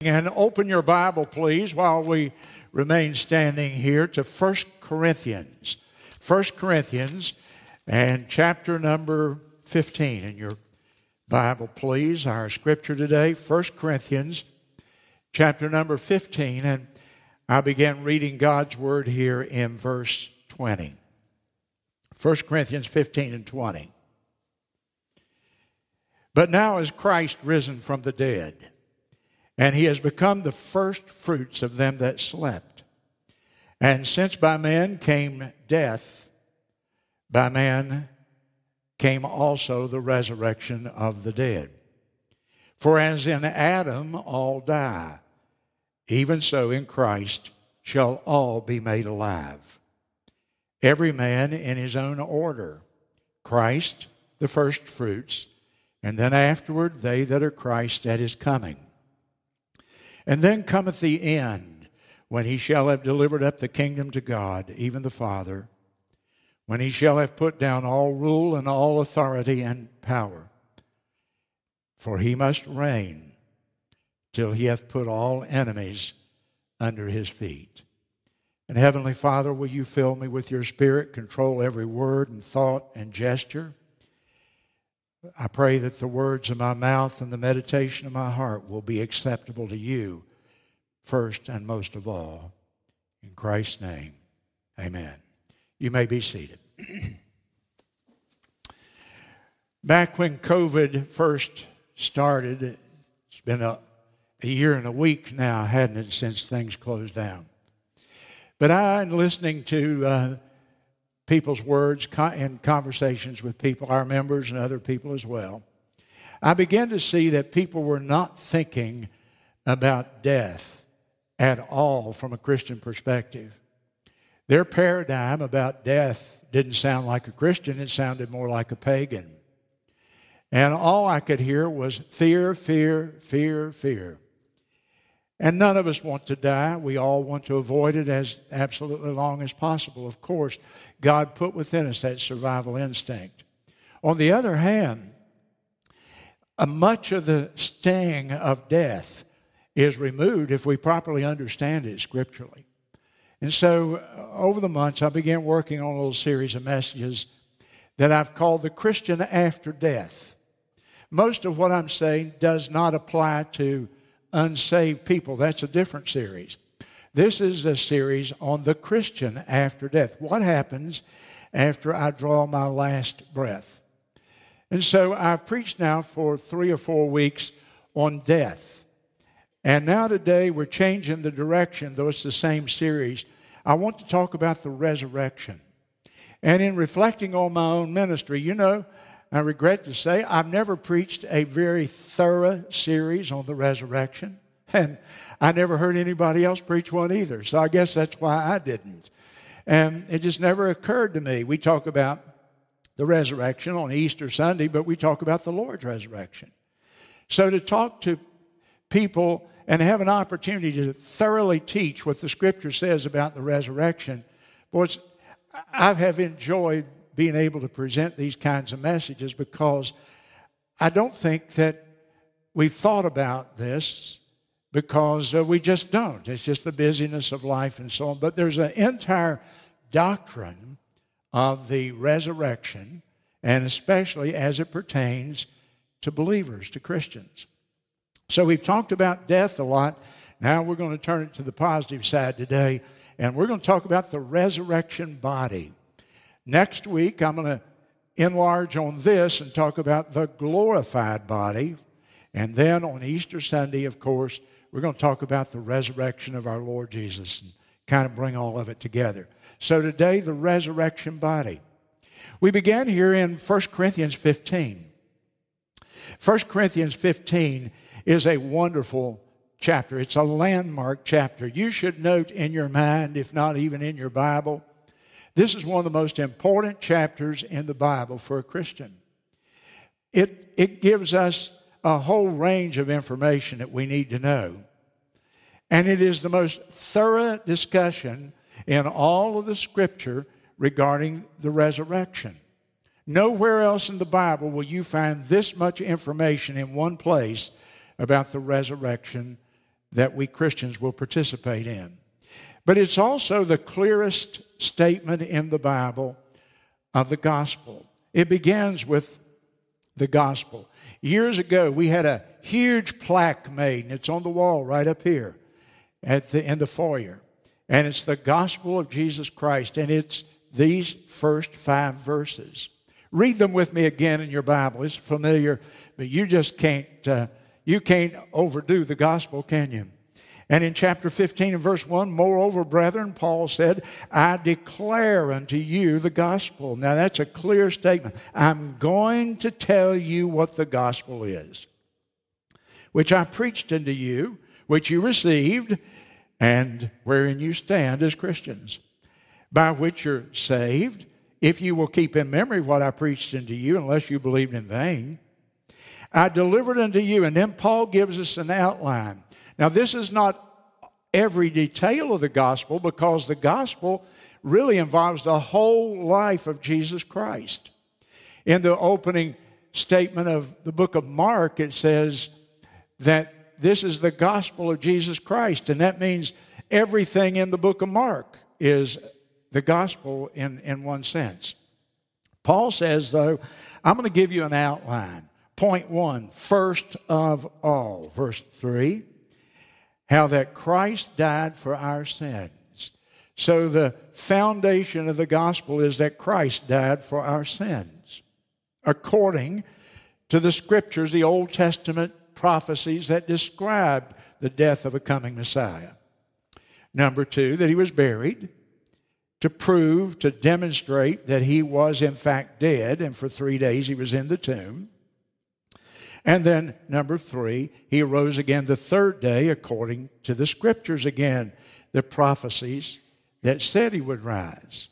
And open your Bible, please, while we remain standing here to 1 Corinthians. 1 Corinthians and chapter number 15 in your Bible, please. Our scripture today, 1 Corinthians chapter number 15. And I began reading God's word here in verse 20. 1 Corinthians 15 and 20. But now is Christ risen from the dead, and he has become the first fruits of them that slept. And since by man came death, by man came also the resurrection of the dead. For as in Adam all die, even so in Christ shall all be made alive. Every man in his own order Christ, the first fruits, and then afterward they that are Christ at his coming. And then cometh the end, when he shall have delivered up the kingdom to God, even the Father, when he shall have put down all rule and all authority and power. For he must reign till he hath put all enemies under his feet. And Heavenly Father, will you fill me with your Spirit, control every word and thought and gesture? I pray that the words of my mouth and the meditation of my heart will be acceptable to you, first and most of all. In Christ's name, amen. You may be seated. Back when COVID first started, it's been a, a year and a week now, hadn't it, since things closed down. But I, am listening to uh, people's words and conversations with people, our members and other people as well, I began to see that people were not thinking about death at all from a Christian perspective. Their paradigm about death didn't sound like a Christian, it sounded more like a pagan. And all I could hear was fear, fear, fear, fear. And none of us want to die. We all want to avoid it as absolutely long as possible. Of course, God put within us that survival instinct. On the other hand, much of the sting of death is removed if we properly understand it scripturally. And so, uh, over the months, I began working on a little series of messages that I've called The Christian After Death. Most of what I'm saying does not apply to unsaved people. That's a different series. This is a series on the Christian after death. What happens after I draw my last breath? And so I've preached now for three or four weeks on death. And now today we're changing the direction, though it's the same series. I want to talk about the resurrection. And in reflecting on my own ministry, you know, I regret to say I've never preached a very thorough series on the resurrection. And I never heard anybody else preach one either. So I guess that's why I didn't. And it just never occurred to me. We talk about the resurrection on Easter Sunday, but we talk about the Lord's resurrection. So to talk to people and have an opportunity to thoroughly teach what the scripture says about the resurrection, boy, I have enjoyed being able to present these kinds of messages because I don't think that we've thought about this because uh, we just don't. It's just the busyness of life and so on. But there's an entire doctrine of the resurrection, and especially as it pertains to believers, to Christians. So we've talked about death a lot. Now we're going to turn it to the positive side today, and we're going to talk about the resurrection body. Next week, I'm going to enlarge on this and talk about the glorified body. And then on Easter Sunday, of course, we're going to talk about the resurrection of our Lord Jesus and kind of bring all of it together. So today, the resurrection body. We began here in 1 Corinthians 15. 1 Corinthians 15 is a wonderful chapter. It's a landmark chapter. You should note in your mind, if not even in your Bible, this is one of the most important chapters in the Bible for a Christian. It, it gives us a whole range of information that we need to know. And it is the most thorough discussion in all of the scripture regarding the resurrection. Nowhere else in the Bible will you find this much information in one place about the resurrection that we Christians will participate in. But it's also the clearest statement in the Bible of the gospel. It begins with the gospel. Years ago, we had a huge plaque made, and it's on the wall right up here at the, in the foyer. And it's the gospel of Jesus Christ, and it's these first five verses. Read them with me again in your Bible. It's familiar, but you just can't, uh, you can't overdo the gospel, can you? And in chapter 15 and verse 1, moreover, brethren, Paul said, I declare unto you the gospel. Now that's a clear statement. I'm going to tell you what the gospel is, which I preached unto you, which you received, and wherein you stand as Christians, by which you're saved, if you will keep in memory what I preached unto you, unless you believed in vain. I delivered unto you. And then Paul gives us an outline. Now, this is not every detail of the gospel because the gospel really involves the whole life of Jesus Christ. In the opening statement of the book of Mark, it says that this is the gospel of Jesus Christ, and that means everything in the book of Mark is the gospel in, in one sense. Paul says, though, I'm going to give you an outline. Point one, first of all, verse 3 how that Christ died for our sins. So the foundation of the gospel is that Christ died for our sins. According to the scriptures, the Old Testament prophecies that described the death of a coming Messiah. Number two, that he was buried to prove, to demonstrate that he was in fact dead, and for three days he was in the tomb. And then, number three, he arose again the third day according to the scriptures again, the prophecies that said he would rise.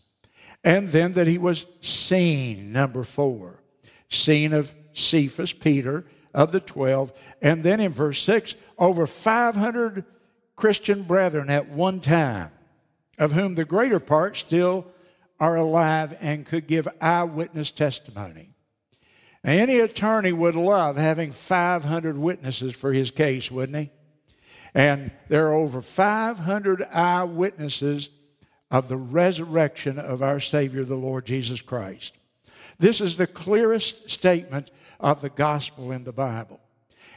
And then that he was seen, number four, seen of Cephas, Peter, of the twelve. And then in verse six, over 500 Christian brethren at one time, of whom the greater part still are alive and could give eyewitness testimony. Any attorney would love having 500 witnesses for his case, wouldn't he? And there are over 500 eyewitnesses of the resurrection of our Savior, the Lord Jesus Christ. This is the clearest statement of the gospel in the Bible.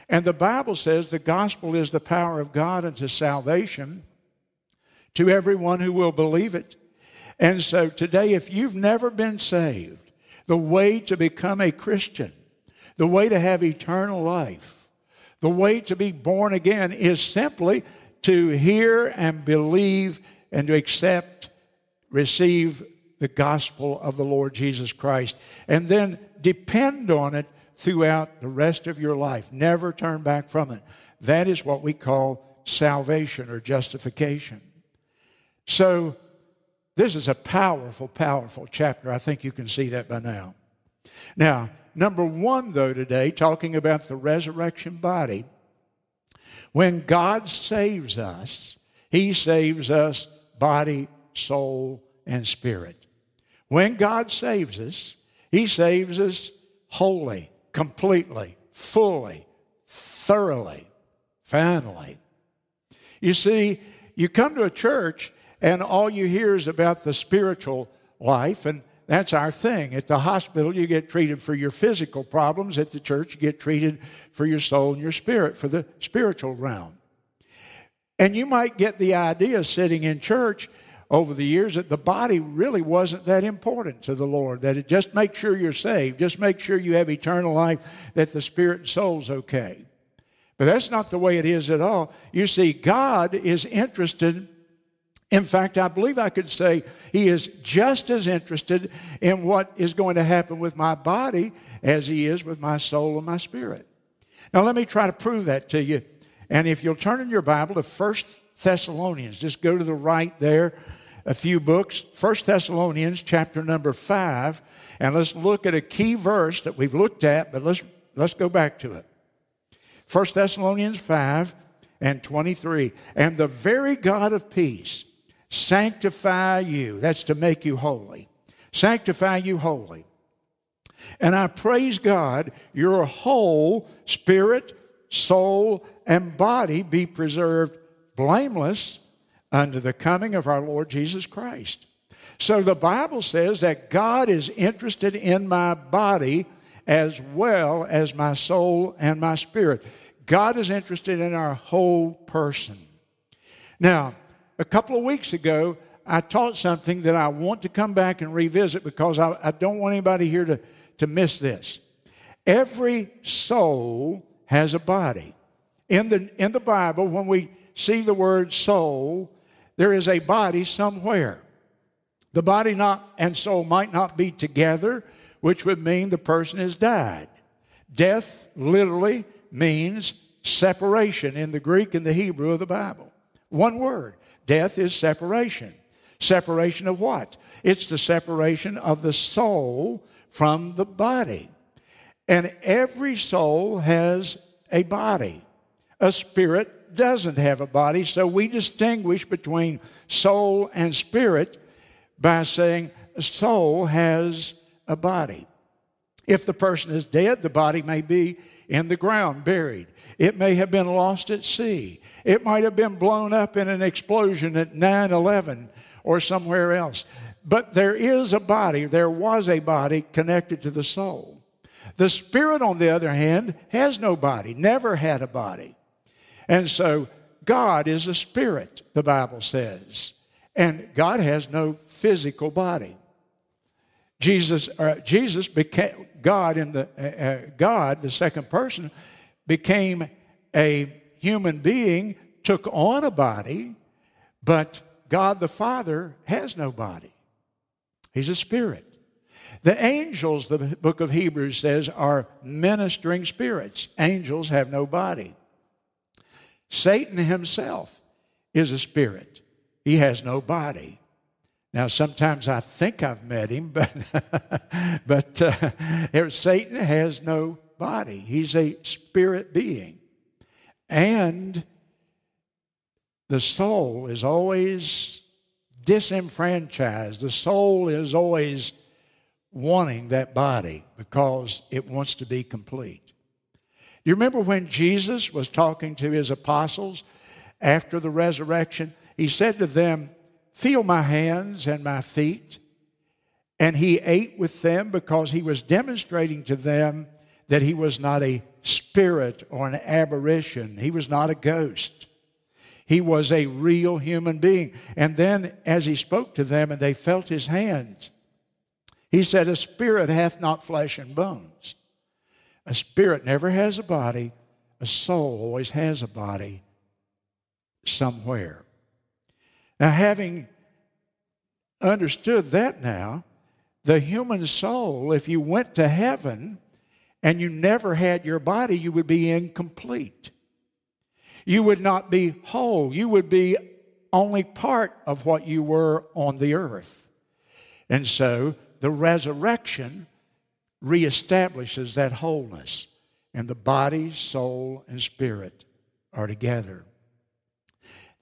And the Bible says the gospel is the power of God unto salvation to everyone who will believe it. And so today, if you've never been saved, the way to become a Christian, the way to have eternal life, the way to be born again is simply to hear and believe and to accept, receive the gospel of the Lord Jesus Christ, and then depend on it throughout the rest of your life. Never turn back from it. That is what we call salvation or justification. So, this is a powerful, powerful chapter. I think you can see that by now. Now, number one, though, today, talking about the resurrection body, when God saves us, He saves us body, soul, and spirit. When God saves us, He saves us wholly, completely, fully, thoroughly, finally. You see, you come to a church and all you hear is about the spiritual life, and that's our thing. At the hospital, you get treated for your physical problems. At the church, you get treated for your soul and your spirit, for the spiritual realm. And you might get the idea sitting in church over the years that the body really wasn't that important to the Lord, that it just make sure you're saved, just make sure you have eternal life, that the spirit and soul's okay. But that's not the way it is at all. You see, God is interested in fact, I believe I could say he is just as interested in what is going to happen with my body as he is with my soul and my spirit. Now, let me try to prove that to you. And if you'll turn in your Bible to First Thessalonians, just go to the right there, a few books. First Thessalonians, chapter number 5, and let's look at a key verse that we've looked at, but let's, let's go back to it. First Thessalonians 5 and 23. And the very God of peace sanctify you. That's to make you holy. Sanctify you holy. And I praise God, your whole spirit, soul, and body be preserved blameless unto the coming of our Lord Jesus Christ. So the Bible says that God is interested in my body as well as my soul and my spirit. God is interested in our whole person. Now, a couple of weeks ago, I taught something that I want to come back and revisit because I, I don't want anybody here to, to miss this. Every soul has a body. In the, in the Bible, when we see the word soul, there is a body somewhere. The body not and soul might not be together, which would mean the person has died. Death literally means separation in the Greek and the Hebrew of the Bible. One word. Death is separation. Separation of what? It's the separation of the soul from the body. And every soul has a body. A spirit doesn't have a body, so we distinguish between soul and spirit by saying soul has a body. If the person is dead, the body may be in the ground, buried. It may have been lost at sea. It might have been blown up in an explosion at 9 11 or somewhere else. But there is a body, there was a body connected to the soul. The spirit, on the other hand, has no body, never had a body. And so God is a spirit, the Bible says. And God has no physical body. Jesus, uh, Jesus became God in the uh, uh, God, the second person, became a human being, took on a body, but God the Father has no body. He's a spirit. The angels, the book of Hebrews says, are ministering spirits. Angels have no body. Satan himself is a spirit. He has no body. Now, sometimes I think I've met him, but, but uh, Satan has no body. He's a spirit being. And the soul is always disenfranchised. The soul is always wanting that body because it wants to be complete. Do you remember when Jesus was talking to his apostles after the resurrection? He said to them, Feel my hands and my feet. And he ate with them because he was demonstrating to them that he was not a spirit or an aberration. He was not a ghost. He was a real human being. And then, as he spoke to them and they felt his hands, he said, A spirit hath not flesh and bones. A spirit never has a body, a soul always has a body somewhere. Now, having understood that now, the human soul, if you went to heaven and you never had your body, you would be incomplete. You would not be whole. You would be only part of what you were on the earth. And so the resurrection reestablishes that wholeness, and the body, soul, and spirit are together.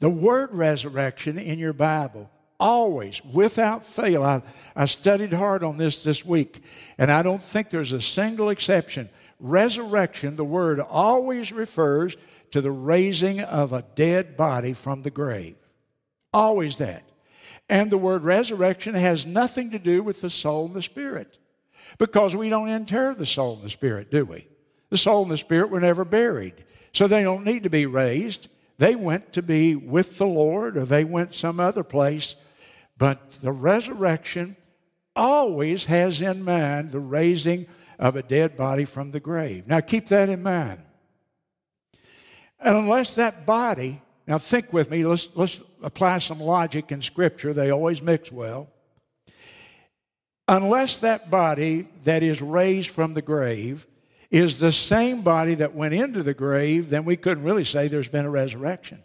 The word resurrection in your Bible, always, without fail, I, I studied hard on this this week, and I don't think there's a single exception. Resurrection, the word always refers to the raising of a dead body from the grave. Always that. And the word resurrection has nothing to do with the soul and the spirit because we don't inter the soul and the spirit, do we? The soul and the spirit were never buried, so they don't need to be raised. They went to be with the Lord or they went some other place. But the resurrection always has in mind the raising of a dead body from the grave. Now keep that in mind. And unless that body, now think with me, let's, let's apply some logic in Scripture, they always mix well. Unless that body that is raised from the grave is the same body that went into the grave, then we couldn't really say there's been a resurrection.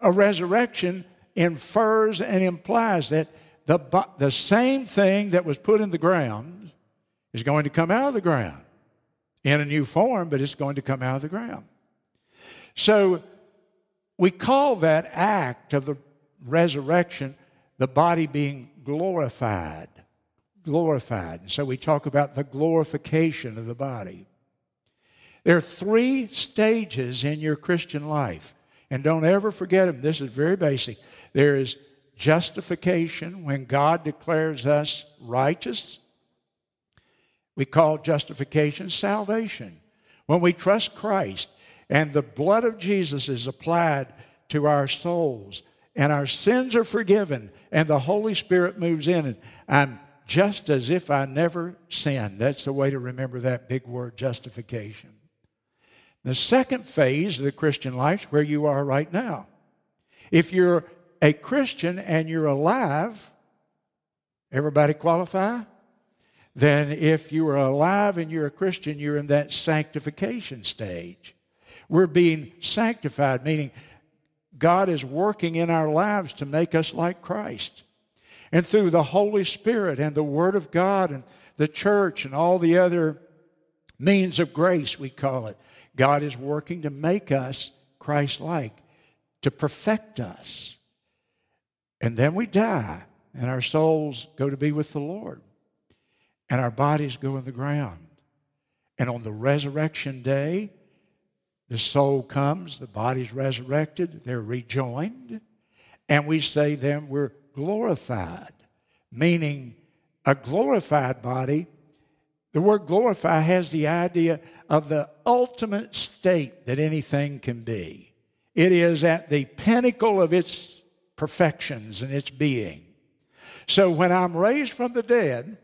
A resurrection infers and implies that the, the same thing that was put in the ground is going to come out of the ground in a new form, but it's going to come out of the ground. So we call that act of the resurrection the body being glorified glorified. And so we talk about the glorification of the body. There are three stages in your Christian life. And don't ever forget them. This is very basic. There is justification when God declares us righteous. We call justification salvation. When we trust Christ and the blood of Jesus is applied to our souls and our sins are forgiven and the Holy Spirit moves in and I'm just as if I never sinned. That's the way to remember that big word, justification. The second phase of the Christian life is where you are right now. If you're a Christian and you're alive, everybody qualify? Then if you are alive and you're a Christian, you're in that sanctification stage. We're being sanctified, meaning God is working in our lives to make us like Christ. And through the Holy Spirit and the Word of God and the church and all the other means of grace, we call it, God is working to make us Christ like, to perfect us. And then we die, and our souls go to be with the Lord, and our bodies go in the ground. And on the resurrection day, the soul comes, the body's resurrected, they're rejoined, and we say then we're glorified, meaning a glorified body. The word glorify has the idea of the ultimate state that anything can be. It is at the pinnacle of its perfections and its being. So when I'm raised from the dead,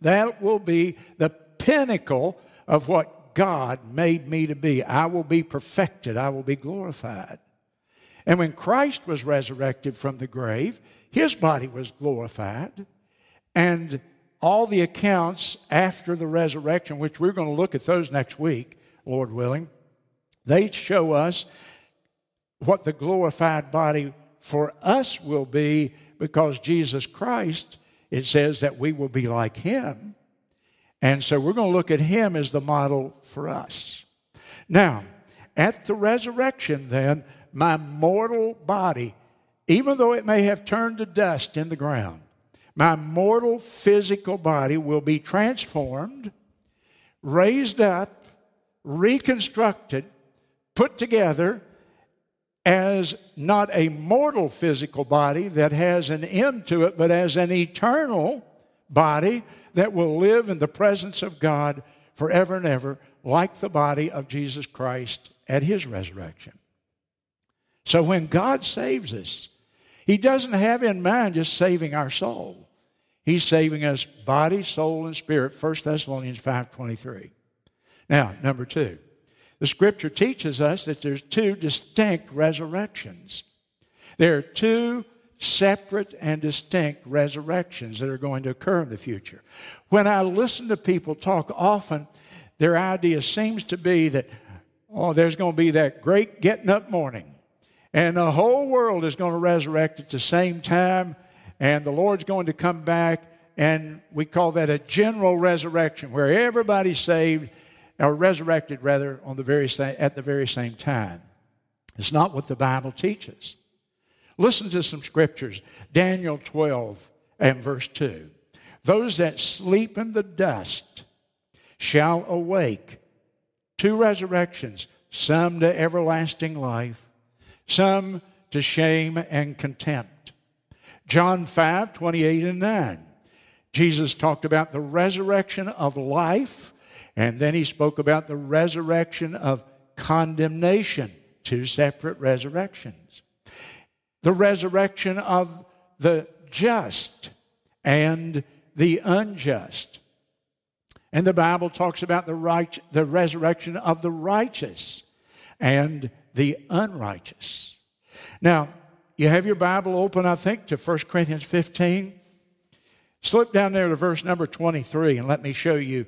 that will be the pinnacle of what God made me to be. I will be perfected, I will be glorified. And when Christ was resurrected from the grave, his body was glorified. And all the accounts after the resurrection, which we're going to look at those next week, Lord willing, they show us what the glorified body for us will be because Jesus Christ, it says that we will be like him. And so we're going to look at him as the model for us. Now, at the resurrection, then, my mortal body, even though it may have turned to dust in the ground, my mortal physical body will be transformed, raised up, reconstructed, put together as not a mortal physical body that has an end to it, but as an eternal body that will live in the presence of God forever and ever, like the body of Jesus Christ at his resurrection. So when God saves us, he doesn't have in mind just saving our soul. He's saving us body, soul, and spirit. 1 Thessalonians 5.23. Now, number two, the scripture teaches us that there's two distinct resurrections. There are two separate and distinct resurrections that are going to occur in the future. When I listen to people talk, often their idea seems to be that, oh, there's going to be that great getting up morning, and the whole world is going to resurrect at the same time, and the Lord's going to come back, and we call that a general resurrection, where everybody's saved or resurrected rather on the very same, at the very same time. It's not what the Bible teaches. Listen to some scriptures Daniel 12 and verse 2. Those that sleep in the dust shall awake. Two resurrections, some to everlasting life, some to shame and contempt. John 5 28 and 9. Jesus talked about the resurrection of life, and then he spoke about the resurrection of condemnation, two separate resurrections the resurrection of the just and the unjust. And the Bible talks about the, right, the resurrection of the righteous and the unrighteous. Now, you have your Bible open, I think, to 1 Corinthians 15. Slip down there to verse number 23 and let me show you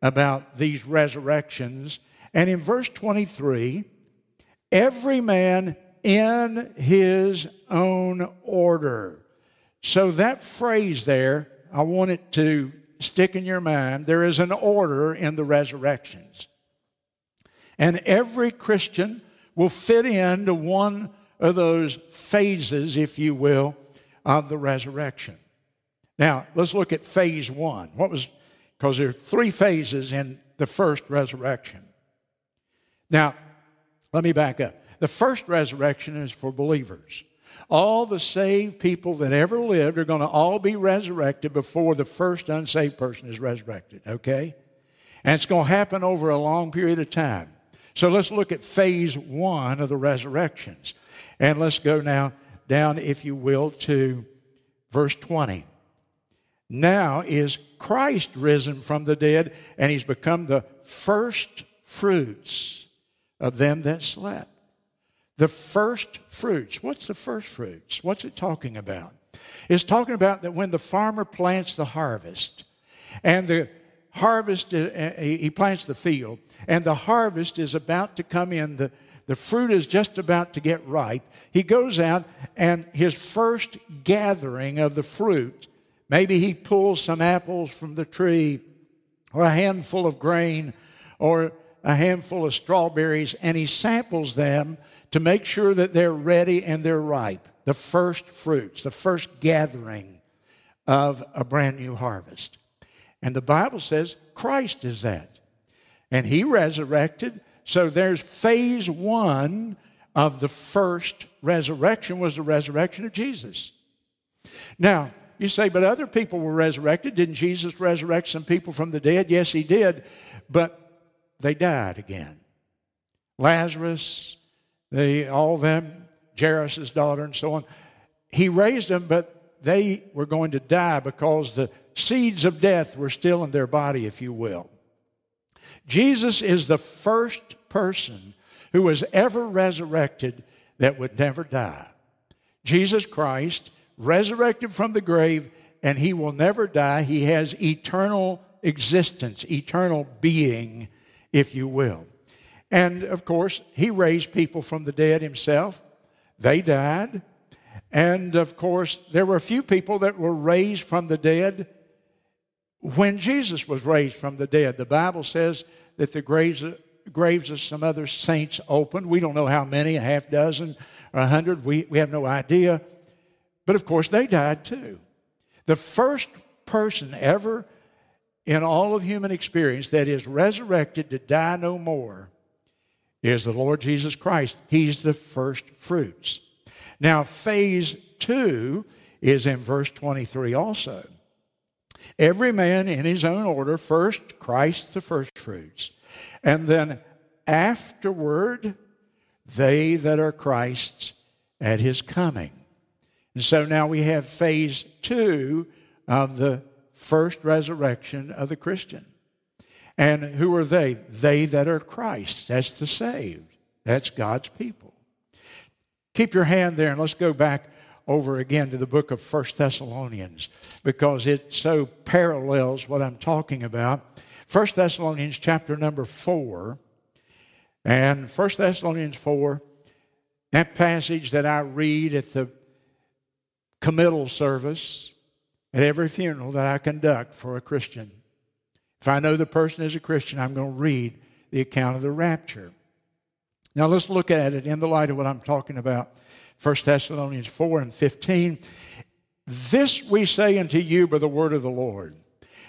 about these resurrections. And in verse 23, every man in his own order. So that phrase there, I want it to stick in your mind. There is an order in the resurrections. And every Christian will fit into one of those phases, if you will, of the resurrection. Now, let's look at phase one. What was, because there are three phases in the first resurrection. Now, let me back up. The first resurrection is for believers. All the saved people that ever lived are going to all be resurrected before the first unsaved person is resurrected, okay? And it's going to happen over a long period of time. So let's look at phase one of the resurrections. And let's go now down, if you will, to verse 20. Now is Christ risen from the dead, and he's become the first fruits of them that slept. The first fruits. What's the first fruits? What's it talking about? It's talking about that when the farmer plants the harvest, and the harvest, uh, uh, he plants the field, and the harvest is about to come in, the, the fruit is just about to get ripe. He goes out, and his first gathering of the fruit, maybe he pulls some apples from the tree, or a handful of grain, or a handful of strawberries, and he samples them to make sure that they're ready and they're ripe. The first fruits, the first gathering of a brand new harvest. And the Bible says Christ is that. And he resurrected. So there's phase one of the first resurrection was the resurrection of Jesus. Now, you say, but other people were resurrected. Didn't Jesus resurrect some people from the dead? Yes, he did. But they died again. Lazarus, they, all them, Jairus' daughter, and so on. He raised them, but they were going to die because the seeds of death were still in their body, if you will. Jesus is the first person who was ever resurrected that would never die. Jesus Christ, resurrected from the grave, and he will never die. He has eternal existence, eternal being, if you will. And of course, he raised people from the dead himself. They died. And of course, there were a few people that were raised from the dead when Jesus was raised from the dead, the Bible says that the graves, graves of some other saints opened. We don't know how many, a half dozen or a hundred. We, we have no idea. But of course, they died too. The first person ever in all of human experience that is resurrected to die no more is the Lord Jesus Christ. He's the first fruits. Now, phase two is in verse 23 also. Every man in his own order, first Christ the first fruits, and then afterward they that are Christ's at his coming. And so now we have phase two of the first resurrection of the Christian. And who are they? They that are Christ. That's the saved. That's God's people. Keep your hand there and let's go back over again to the book of First Thessalonians because it so parallels what I'm talking about. First Thessalonians chapter number 4 and First Thessalonians 4 that passage that I read at the committal service at every funeral that I conduct for a Christian. If I know the person is a Christian, I'm going to read the account of the rapture. Now let's look at it in the light of what I'm talking about 1 Thessalonians 4 and 15. This we say unto you by the word of the Lord,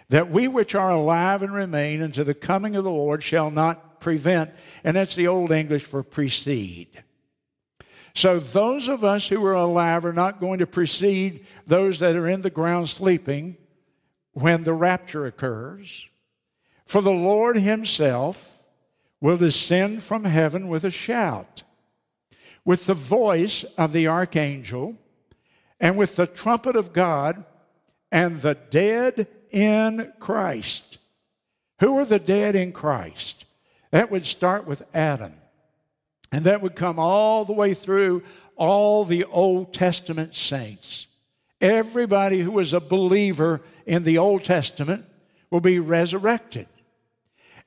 that we which are alive and remain unto the coming of the Lord shall not prevent, and that's the old English for precede. So those of us who are alive are not going to precede those that are in the ground sleeping when the rapture occurs. For the Lord himself will descend from heaven with a shout with the voice of the archangel and with the trumpet of God and the dead in Christ. Who are the dead in Christ? That would start with Adam. And that would come all the way through all the Old Testament saints. Everybody who was a believer in the Old Testament will be resurrected.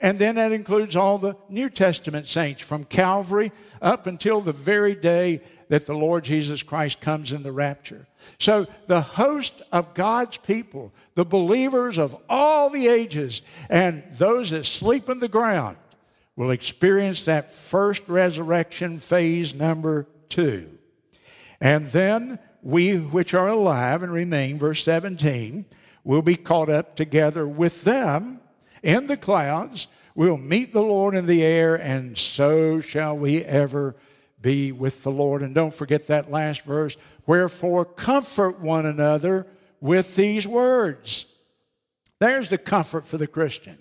And then that includes all the New Testament saints from Calvary up until the very day that the Lord Jesus Christ comes in the rapture. So the host of God's people, the believers of all the ages, and those that sleep in the ground will experience that first resurrection phase number two. And then we which are alive and remain, verse 17, will be caught up together with them in the clouds We'll meet the Lord in the air, and so shall we ever be with the Lord. And don't forget that last verse. Wherefore, comfort one another with these words. There's the comfort for the Christian.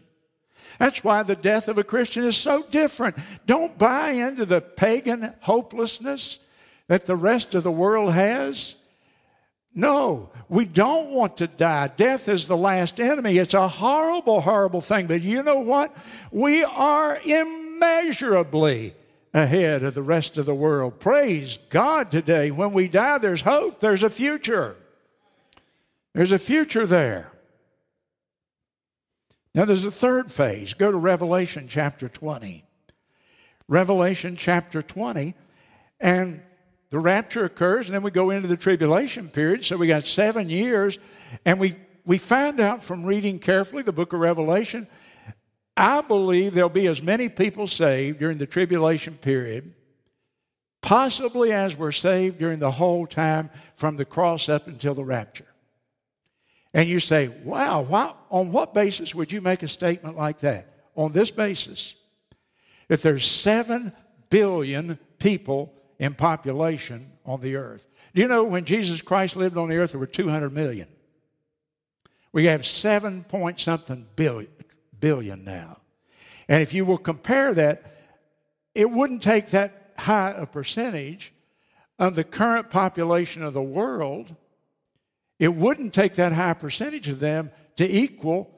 That's why the death of a Christian is so different. Don't buy into the pagan hopelessness that the rest of the world has. No, we don't want to die. Death is the last enemy. It's a horrible, horrible thing. But you know what? We are immeasurably ahead of the rest of the world. Praise God today. When we die, there's hope, there's a future. There's a future there. Now, there's a third phase. Go to Revelation chapter 20. Revelation chapter 20, and the rapture occurs, and then we go into the tribulation period. So we got seven years, and we, we find out from reading carefully the book of Revelation, I believe there'll be as many people saved during the tribulation period, possibly as were saved during the whole time from the cross up until the rapture. And you say, wow, why, on what basis would you make a statement like that? On this basis, if there's seven billion people in population on the earth. Do you know when Jesus Christ lived on the earth, there were 200 million? We have 7 point something billion, billion now. And if you will compare that, it wouldn't take that high a percentage of the current population of the world. It wouldn't take that high percentage of them to equal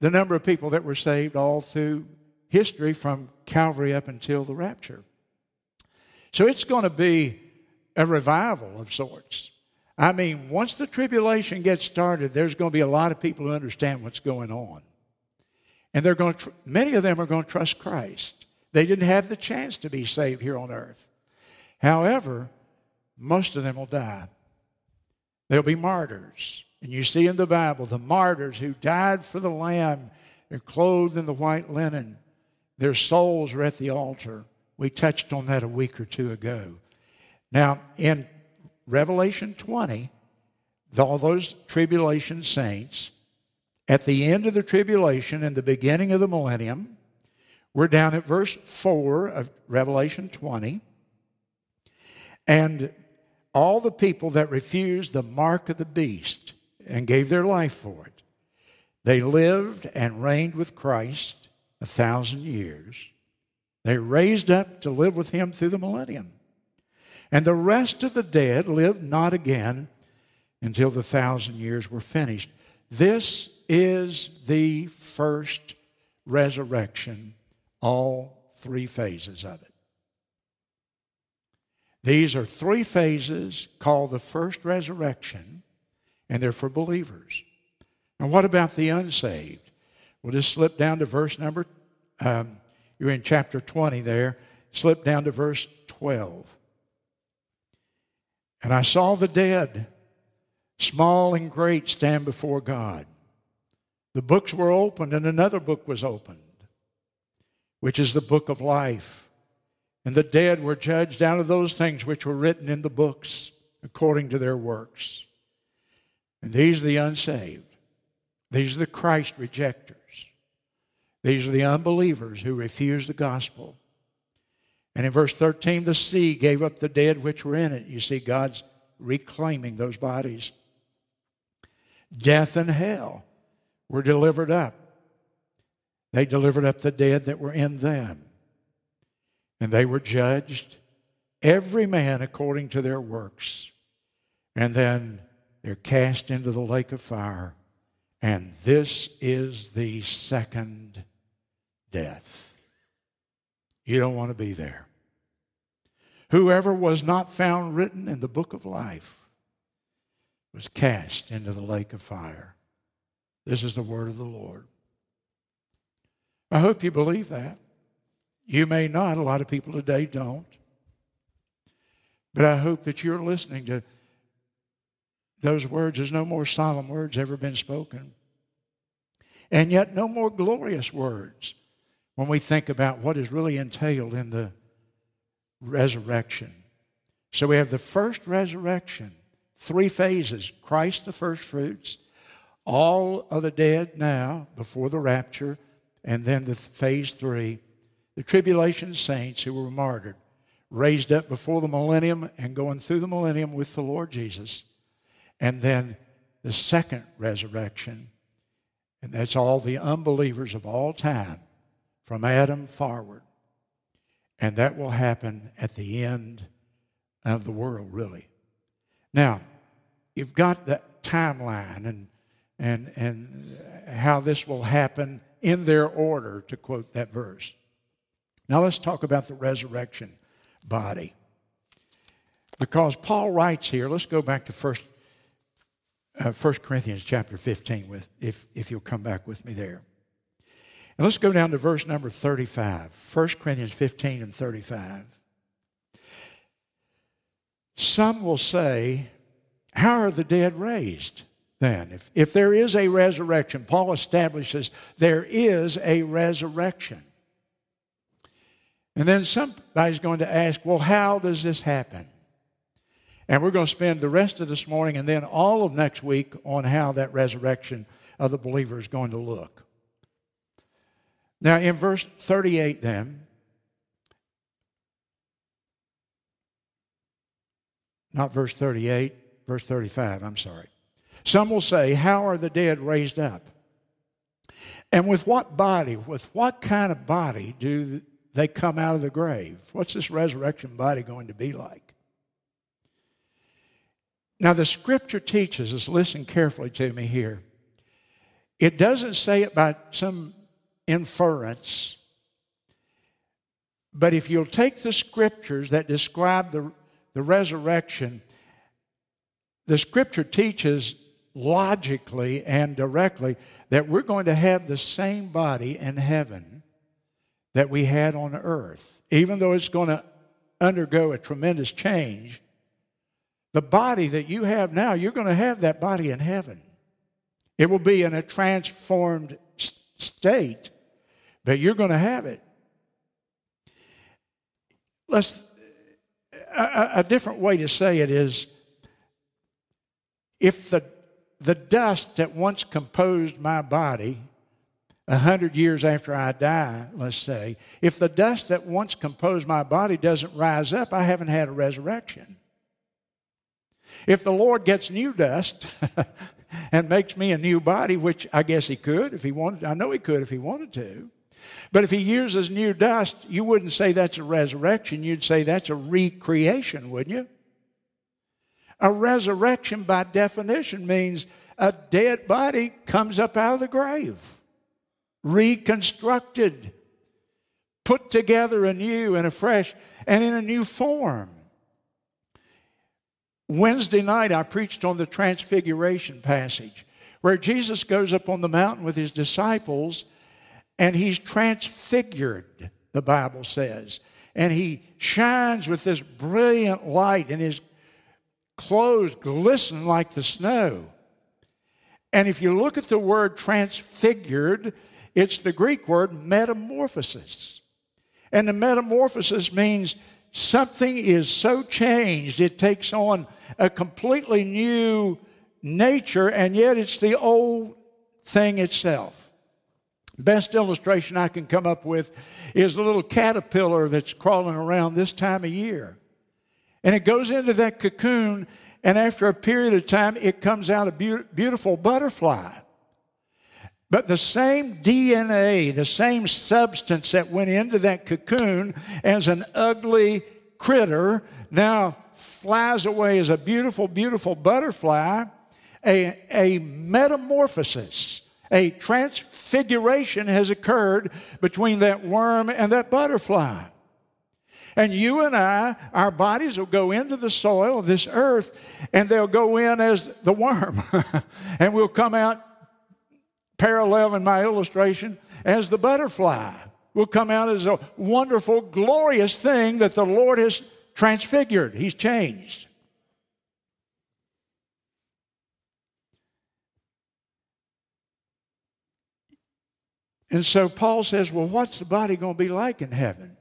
the number of people that were saved all through history from Calvary up until the rapture. So it's going to be a revival of sorts. I mean, once the tribulation gets started, there's going to be a lot of people who understand what's going on. And they're going to, tr- many of them are going to trust Christ. They didn't have the chance to be saved here on earth. However, most of them will die. They'll be martyrs. And you see in the Bible the martyrs who died for the Lamb, they're clothed in the white linen, their souls are at the altar. We touched on that a week or two ago. Now, in Revelation 20, all those tribulation saints, at the end of the tribulation and the beginning of the millennium, we're down at verse 4 of Revelation 20. And all the people that refused the mark of the beast and gave their life for it, they lived and reigned with Christ a thousand years. They raised up to live with him through the millennium. And the rest of the dead lived not again until the thousand years were finished. This is the first resurrection, all three phases of it. These are three phases called the first resurrection, and they're for believers. And what about the unsaved? We'll just slip down to verse number um, you're in chapter 20 there. Slip down to verse 12. And I saw the dead, small and great, stand before God. The books were opened, and another book was opened, which is the book of life. And the dead were judged out of those things which were written in the books according to their works. And these are the unsaved. These are the Christ rejectors. These are the unbelievers who refuse the gospel. And in verse 13, the sea gave up the dead which were in it. You see, God's reclaiming those bodies. Death and hell were delivered up. They delivered up the dead that were in them. And they were judged, every man according to their works. And then they're cast into the lake of fire. And this is the second death. You don't want to be there. Whoever was not found written in the book of life was cast into the lake of fire. This is the word of the Lord. I hope you believe that. You may not. A lot of people today don't. But I hope that you're listening to those words. There's no more solemn words ever been spoken. And yet, no more glorious words when we think about what is really entailed in the resurrection. So we have the first resurrection, three phases Christ the first fruits, all of the dead now before the rapture, and then the phase three, the tribulation saints who were martyred, raised up before the millennium and going through the millennium with the Lord Jesus. And then the second resurrection, and that's all the unbelievers of all time from Adam forward. And that will happen at the end of the world, really. Now, you've got the timeline and, and, and how this will happen in their order, to quote that verse. Now, let's talk about the resurrection body. Because Paul writes here, let's go back to first, uh, 1 Corinthians chapter 15, with, if, if you'll come back with me there. Let's go down to verse number 35. 1 Corinthians 15 and 35. Some will say, How are the dead raised then? If, if there is a resurrection, Paul establishes there is a resurrection. And then somebody's going to ask, Well, how does this happen? And we're going to spend the rest of this morning and then all of next week on how that resurrection of the believer is going to look. Now, in verse 38, then, not verse 38, verse 35, I'm sorry. Some will say, How are the dead raised up? And with what body, with what kind of body do they come out of the grave? What's this resurrection body going to be like? Now, the scripture teaches us, listen carefully to me here. It doesn't say it by some inference. But if you'll take the scriptures that describe the, the resurrection, the scripture teaches logically and directly that we're going to have the same body in heaven that we had on earth. Even though it's going to undergo a tremendous change, the body that you have now, you're going to have that body in heaven. It will be in a transformed state but you're going to have it. Let's, a, a different way to say it is if the, the dust that once composed my body, a hundred years after I die, let's say, if the dust that once composed my body doesn't rise up, I haven't had a resurrection. If the Lord gets new dust and makes me a new body, which I guess He could if He wanted, I know He could if He wanted to, but if he uses new dust, you wouldn't say that's a resurrection. You'd say that's a recreation, wouldn't you? A resurrection, by definition, means a dead body comes up out of the grave, reconstructed, put together anew and afresh, and in a new form. Wednesday night, I preached on the Transfiguration passage where Jesus goes up on the mountain with his disciples and he's transfigured, the Bible says. And he shines with this brilliant light, and his clothes glisten like the snow. And if you look at the word transfigured, it's the Greek word metamorphosis. And the metamorphosis means something is so changed, it takes on a completely new nature, and yet it's the old thing itself. Best illustration I can come up with is a little caterpillar that's crawling around this time of year. And it goes into that cocoon, and after a period of time, it comes out a be- beautiful butterfly. But the same DNA, the same substance that went into that cocoon as an ugly critter now flies away as a beautiful, beautiful butterfly, a, a metamorphosis a transfiguration has occurred between that worm and that butterfly. And you and I, our bodies will go into the soil of this earth and they'll go in as the worm. and we'll come out parallel in my illustration as the butterfly. We'll come out as a wonderful, glorious thing that the Lord has transfigured. He's changed. And so Paul says, Well, what's the body going to be like in heaven?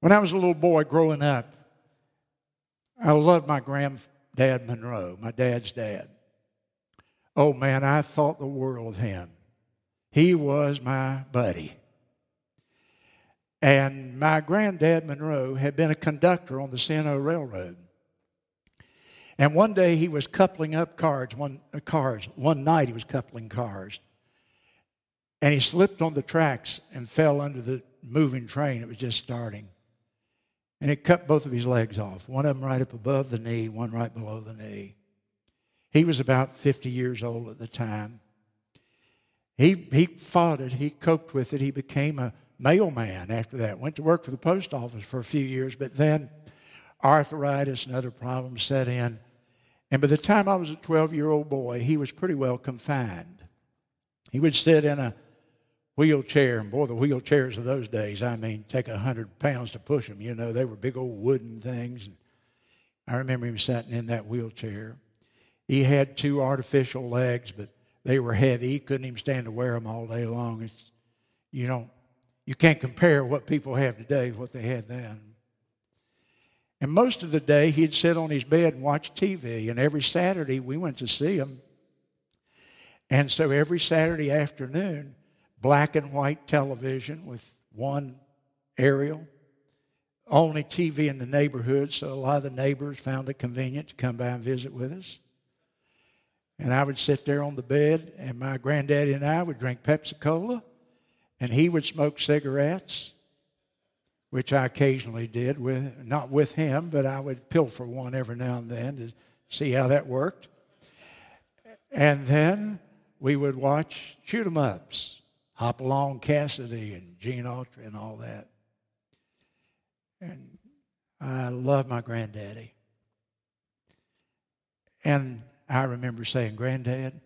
When I was a little boy growing up, I loved my granddad Monroe, my dad's dad. Oh man, I thought the world of him. He was my buddy. And my granddad Monroe had been a conductor on the C&O Railroad. And one day he was coupling up cars, one, uh, cars. One night he was coupling cars. And he slipped on the tracks and fell under the moving train. It was just starting. And it cut both of his legs off, one of them right up above the knee, one right below the knee. He was about 50 years old at the time. He, he fought it, he coped with it, he became a mailman after that. Went to work for the post office for a few years, but then arthritis and other problems set in. And by the time I was a 12 year old boy, he was pretty well confined. He would sit in a wheelchair, and boy, the wheelchairs of those days, I mean, take a hundred pounds to push them. You know, they were big old wooden things. And I remember him sitting in that wheelchair. He had two artificial legs, but they were heavy. He couldn't even stand to wear them all day long. It's, you don't, you can't compare what people have today with what they had then. And most of the day, he'd sit on his bed and watch TV. And every Saturday, we went to see him. And so every Saturday afternoon, black and white television with one aerial, only TV in the neighborhood, so a lot of the neighbors found it convenient to come by and visit with us. And I would sit there on the bed, and my granddaddy and I would drink Pepsi Cola, and he would smoke cigarettes, which I occasionally did with not with him, but I would pilfer one every now and then to see how that worked. And then we would watch shoot 'em ups, Hopalong Cassidy and Gene Autry and all that. And I love my granddaddy. And I remember saying, Granddad,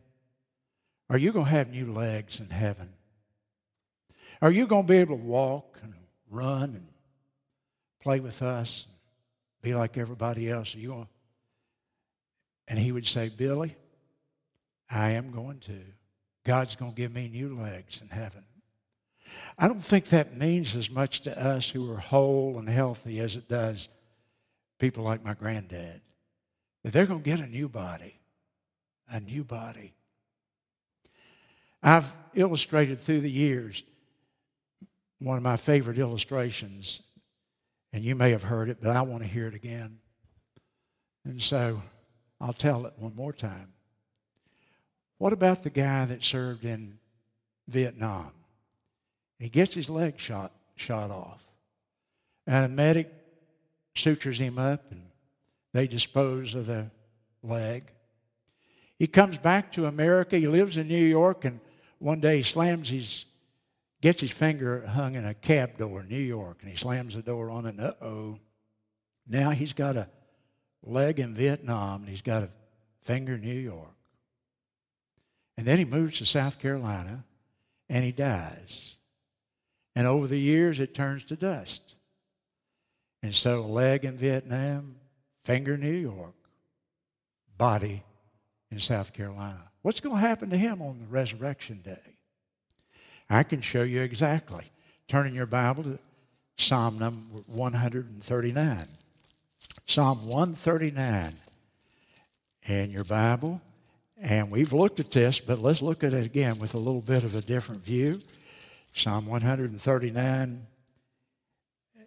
are you going to have new legs in heaven? Are you going to be able to walk and run and play with us and be like everybody else? Are you going? And he would say, Billy, I am going to. God's going to give me new legs in heaven. I don't think that means as much to us who are whole and healthy as it does people like my granddad. That they're going to get a new body a new body. I've illustrated through the years one of my favorite illustrations, and you may have heard it, but I want to hear it again. And so I'll tell it one more time. What about the guy that served in Vietnam? He gets his leg shot, shot off. And a medic sutures him up, and they dispose of the leg. He comes back to America. He lives in New York, and one day he slams his, gets his finger hung in a cab door in New York, and he slams the door on it, and uh oh. Now he's got a leg in Vietnam, and he's got a finger in New York. And then he moves to South Carolina, and he dies. And over the years, it turns to dust. And so, leg in Vietnam, finger New York, body in South Carolina. What's going to happen to him on the resurrection day? I can show you exactly. Turn in your Bible to Psalm number 139. Psalm 139 in your Bible. And we've looked at this, but let's look at it again with a little bit of a different view. Psalm 139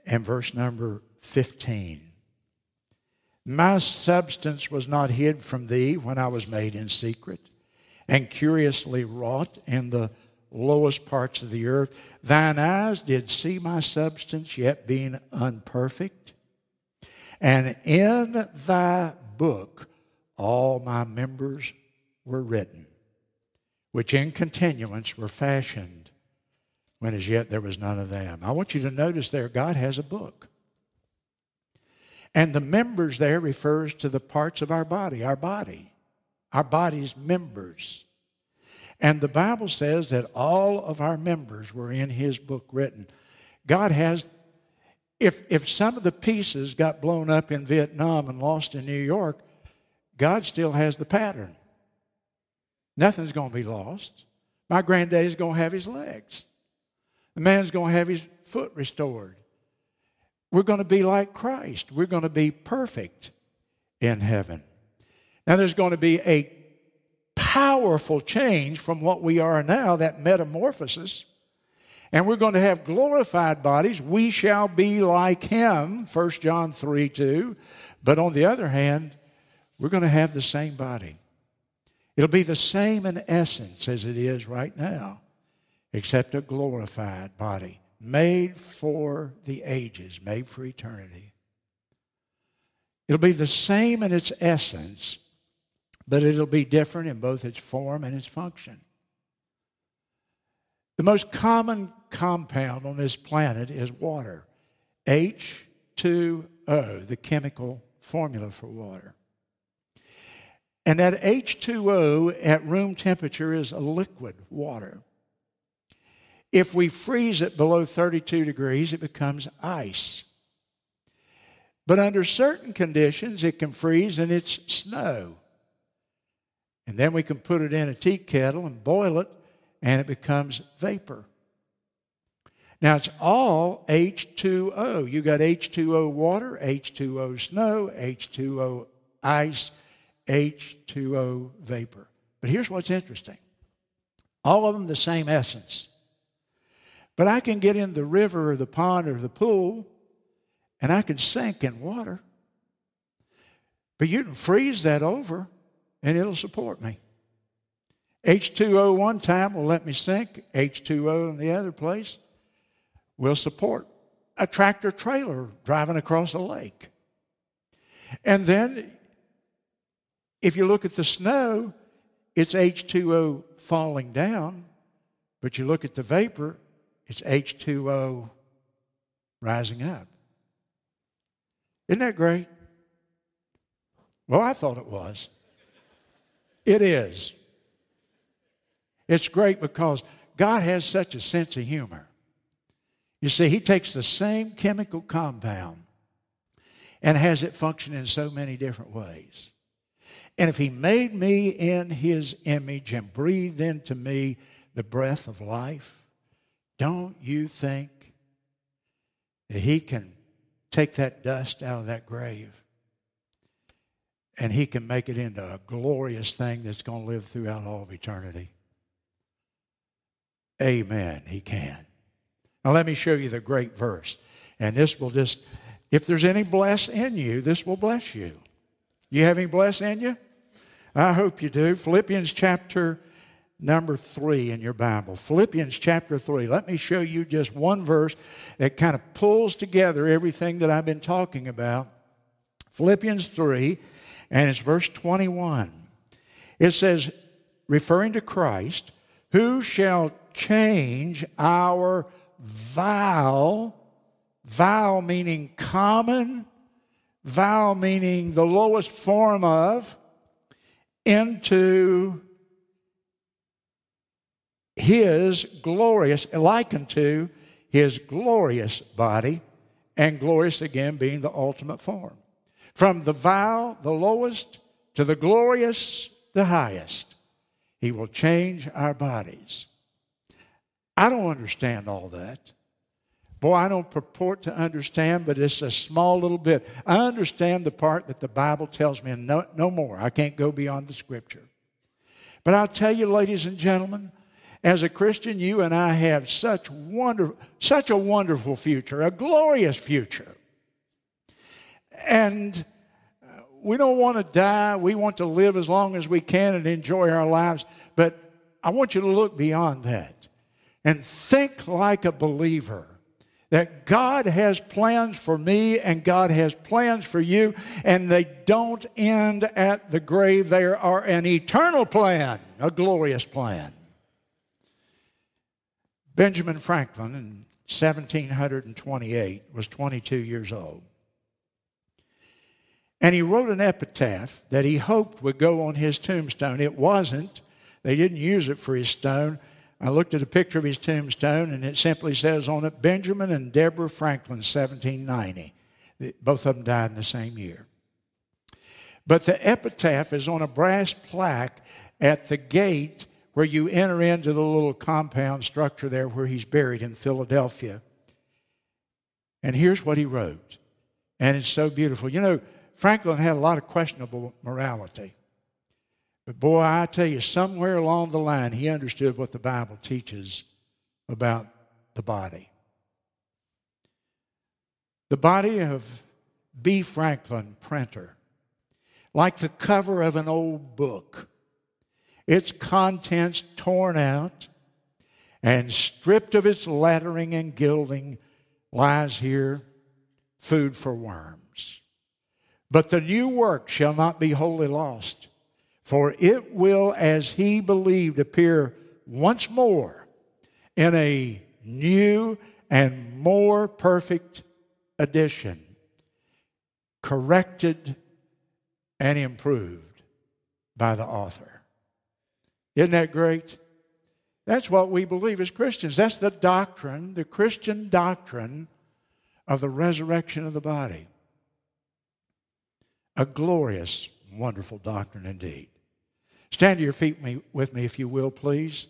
and verse number 15. My substance was not hid from thee when I was made in secret and curiously wrought in the lowest parts of the earth. Thine eyes did see my substance, yet being unperfect. And in thy book all my members were written, which in continuance were fashioned when as yet there was none of them. I want you to notice there, God has a book. And the members there refers to the parts of our body, our body, our body's members. And the Bible says that all of our members were in his book written. God has, if, if some of the pieces got blown up in Vietnam and lost in New York, God still has the pattern. Nothing's going to be lost. My granddaddy's going to have his legs. The man's going to have his foot restored. We're going to be like Christ. We're going to be perfect in heaven. Now, there's going to be a powerful change from what we are now, that metamorphosis. And we're going to have glorified bodies. We shall be like him, 1 John 3 2. But on the other hand, we're going to have the same body. It'll be the same in essence as it is right now, except a glorified body, made for the ages, made for eternity. It'll be the same in its essence, but it'll be different in both its form and its function. The most common compound on this planet is water H2O, the chemical formula for water. And that H2O at room temperature is a liquid water. If we freeze it below 32 degrees, it becomes ice. But under certain conditions, it can freeze and it's snow. And then we can put it in a tea kettle and boil it, and it becomes vapor. Now it's all H2O. You got H2O water, H2O snow, H2O ice, H2O vapor. But here's what's interesting all of them the same essence. But I can get in the river or the pond or the pool and I can sink in water. But you can freeze that over and it'll support me. H2O one time will let me sink, H2O in the other place will support a tractor trailer driving across a lake. And then if you look at the snow, it's H2O falling down, but you look at the vapor, it's H2O rising up. Isn't that great? Well, I thought it was. It is. It's great because God has such a sense of humor. You see, He takes the same chemical compound and has it function in so many different ways. And if He made me in His image and breathed into me the breath of life, don't you think that He can take that dust out of that grave and He can make it into a glorious thing that's going to live throughout all of eternity? Amen. He can. Now, let me show you the great verse. And this will just, if there's any bless in you, this will bless you. You have any bless in you? I hope you do. Philippians chapter number three in your Bible. Philippians chapter three. Let me show you just one verse that kind of pulls together everything that I've been talking about. Philippians 3, and it's verse 21. It says, referring to Christ, who shall change our vile, vile meaning common, vile meaning the lowest form of, into his glorious, like unto his glorious body, and glorious again being the ultimate form. From the vile, the lowest, to the glorious, the highest, he will change our bodies. I don't understand all that. Boy, I don't purport to understand, but it's a small little bit. I understand the part that the Bible tells me, and no, no more. I can't go beyond the scripture. But I'll tell you, ladies and gentlemen, as a Christian, you and I have such wonderful, such a wonderful future, a glorious future. And uh, we don't want to die. We want to live as long as we can and enjoy our lives. But I want you to look beyond that and think like a believer that God has plans for me and God has plans for you, and they don't end at the grave. They are an eternal plan, a glorious plan. Benjamin Franklin in 1728 was 22 years old. And he wrote an epitaph that he hoped would go on his tombstone. It wasn't. They didn't use it for his stone. I looked at a picture of his tombstone, and it simply says on it Benjamin and Deborah Franklin, 1790. Both of them died in the same year. But the epitaph is on a brass plaque at the gate where you enter into the little compound structure there where he's buried in Philadelphia. And here's what he wrote. And it's so beautiful. You know, Franklin had a lot of questionable morality. But boy, I tell you, somewhere along the line, he understood what the Bible teaches about the body. The body of B. Franklin Printer, like the cover of an old book, its contents torn out and stripped of its lettering and gilding, lies here food for worms. But the new work shall not be wholly lost, for it will, as he believed, appear once more in a new and more perfect edition, corrected and improved by the author. Isn't that great? That's what we believe as Christians. That's the doctrine, the Christian doctrine of the resurrection of the body. A glorious, wonderful doctrine indeed. Stand to your feet with me, if you will, please.